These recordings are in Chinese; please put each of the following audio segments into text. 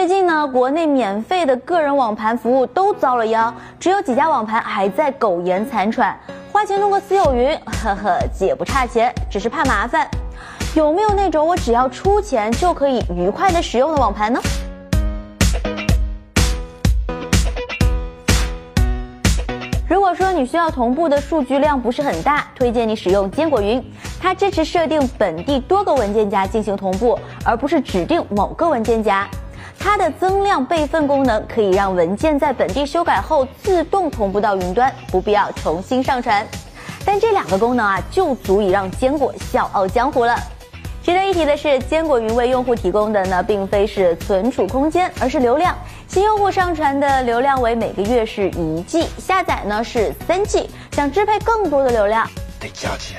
最近呢，国内免费的个人网盘服务都遭了殃，只有几家网盘还在苟延残喘。花钱弄个私有云，呵呵，姐不差钱，只是怕麻烦。有没有那种我只要出钱就可以愉快的使用的网盘呢？如果说你需要同步的数据量不是很大，推荐你使用坚果云。它支持设定本地多个文件夹进行同步，而不是指定某个文件夹。它的增量备份功能可以让文件在本地修改后自动同步到云端，不必要重新上传。但这两个功能啊，就足以让坚果笑傲江湖了。值得一提的是，坚果云为用户提供的呢，并非是存储空间，而是流量。新用户上传的流量为每个月是一 G，下载呢是三 G。想支配更多的流量，得加钱。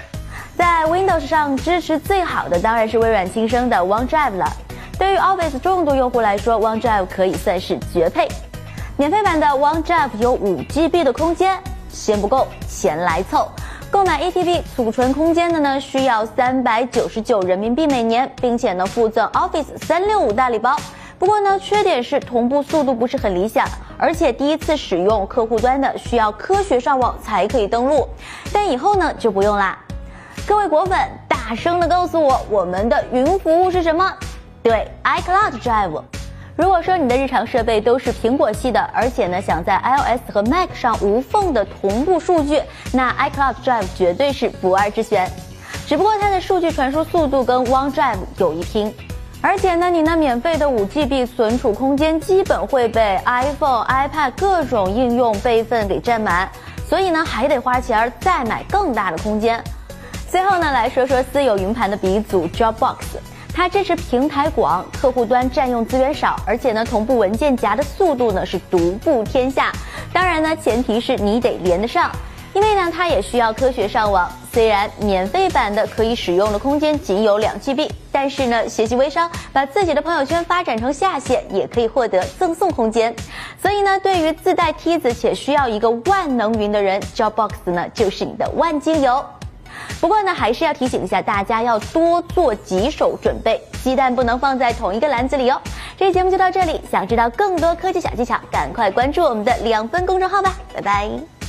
在 Windows 上支持最好的当然是微软亲生的 OneDrive 了。对于 Office 重度用户来说，OneDrive 可以算是绝配。免费版的 OneDrive 有五 GB 的空间，嫌不够，钱来凑。购买1 TB 储存空间的呢，需要三百九十九人民币每年，并且呢附赠 Office 三六五大礼包。不过呢，缺点是同步速度不是很理想，而且第一次使用客户端的需要科学上网才可以登录，但以后呢就不用啦。各位果粉，大声的告诉我，我们的云服务是什么？对，iCloud Drive。如果说你的日常设备都是苹果系的，而且呢想在 iOS 和 Mac 上无缝的同步数据，那 iCloud Drive 绝对是不二之选。只不过它的数据传输速度跟 OneDrive 有一拼，而且呢你那免费的五 GB 存储空间基本会被 iPhone、iPad 各种应用备份给占满，所以呢还得花钱再买更大的空间。最后呢来说说私有云盘的鼻祖 Dropbox。它支持平台广，客户端占用资源少，而且呢，同步文件夹的速度呢是独步天下。当然呢，前提是你得连得上，因为呢，它也需要科学上网。虽然免费版的可以使用的空间仅有两 GB，但是呢，学习微商，把自己的朋友圈发展成下线，也可以获得赠送空间。所以呢，对于自带梯子且需要一个万能云的人，Dropbox 呢就是你的万金油。不过呢，还是要提醒一下大家，要多做几手准备，鸡蛋不能放在同一个篮子里哦。这期节目就到这里，想知道更多科技小技巧，赶快关注我们的两分公众号吧，拜拜。